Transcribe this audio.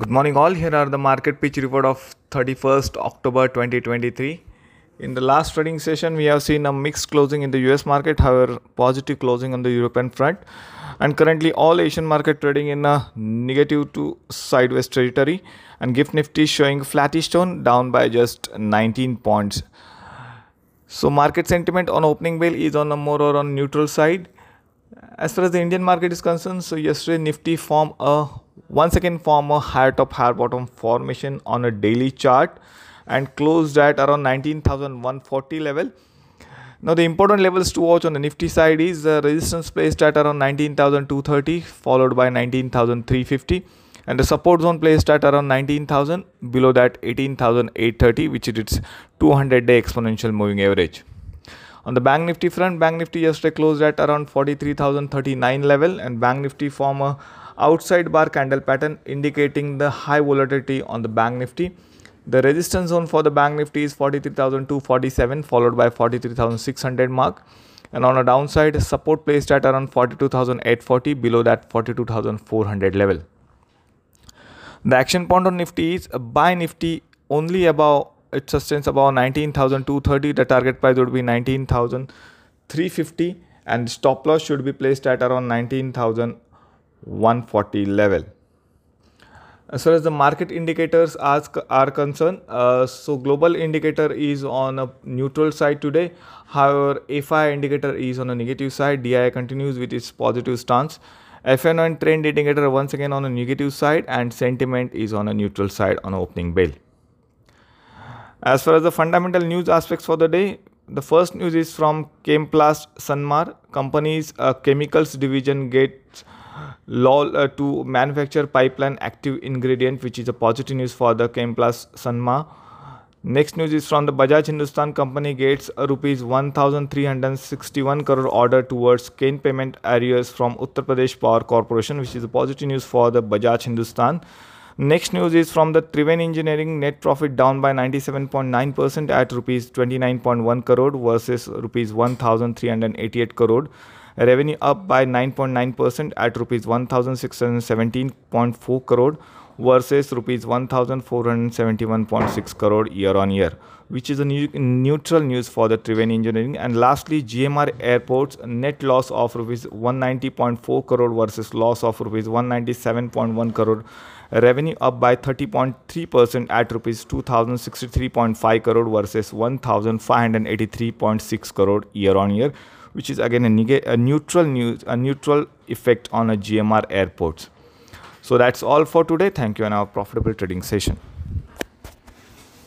Good morning, all. Here are the market pitch report of 31st October 2023. In the last trading session, we have seen a mixed closing in the US market, however, positive closing on the European front. And currently, all Asian market trading in a negative to sideways territory. And Gift Nifty showing flattish tone down by just 19 points. So, market sentiment on opening bell is on a more or on neutral side. As far as the Indian market is concerned, so yesterday Nifty formed a once again form a higher top higher bottom formation on a daily chart and closed at around 19140 level. Now the important levels to watch on the nifty side is the resistance placed at around 19230 followed by 19350 and the support zone placed at around 19000 below that 18830 which is its 200 day exponential moving average. On the bank nifty front bank nifty yesterday closed at around 43039 level and bank nifty form a outside bar candle pattern indicating the high volatility on the bank nifty. The resistance zone for the bank nifty is 43247 followed by 43600 mark. And on a downside support placed at around 42840 below that 42400 level. The action point on nifty is uh, buy nifty only above it sustains above 19230 the target price would be 19350 and stop loss should be placed at around 19000 140 level. As far as the market indicators are, are concerned uh, so global indicator is on a neutral side today. However FII indicator is on a negative side. DII continues with its positive stance. F&O and trend indicator once again on a negative side and sentiment is on a neutral side on opening bell. As far as the fundamental news aspects for the day the first news is from Chemplast Sanmar company's uh, chemicals division gets law uh, to manufacture pipeline active ingredient which is a positive news for the Chemplast Sanmar. Next news is from the Bajaj Hindusthan company gets a rupees 1361 crore order towards cane payment arrears from Uttar Pradesh Power Corporation which is a positive news for the Bajaj Hindusthan. Next news is from the Triveni Engineering. Net profit down by 97.9% at rupees 29.1 crore versus rupees 1388 crore. Revenue up by 9.9% at rupees 1617.4 crore versus rupees 1471.6 crore year on year which is a new, neutral news for the Triveni engineering. And lastly GMR airports net loss of rupees 190.4 crore versus loss of rupees 197.1 crore revenue up by 30.3% at rupees 2063.5 crore versus 1583.6 crore year on year which is again a, a neutral news a neutral effect on a GMR airports. So that's all for today. Thank you and our profitable trading session.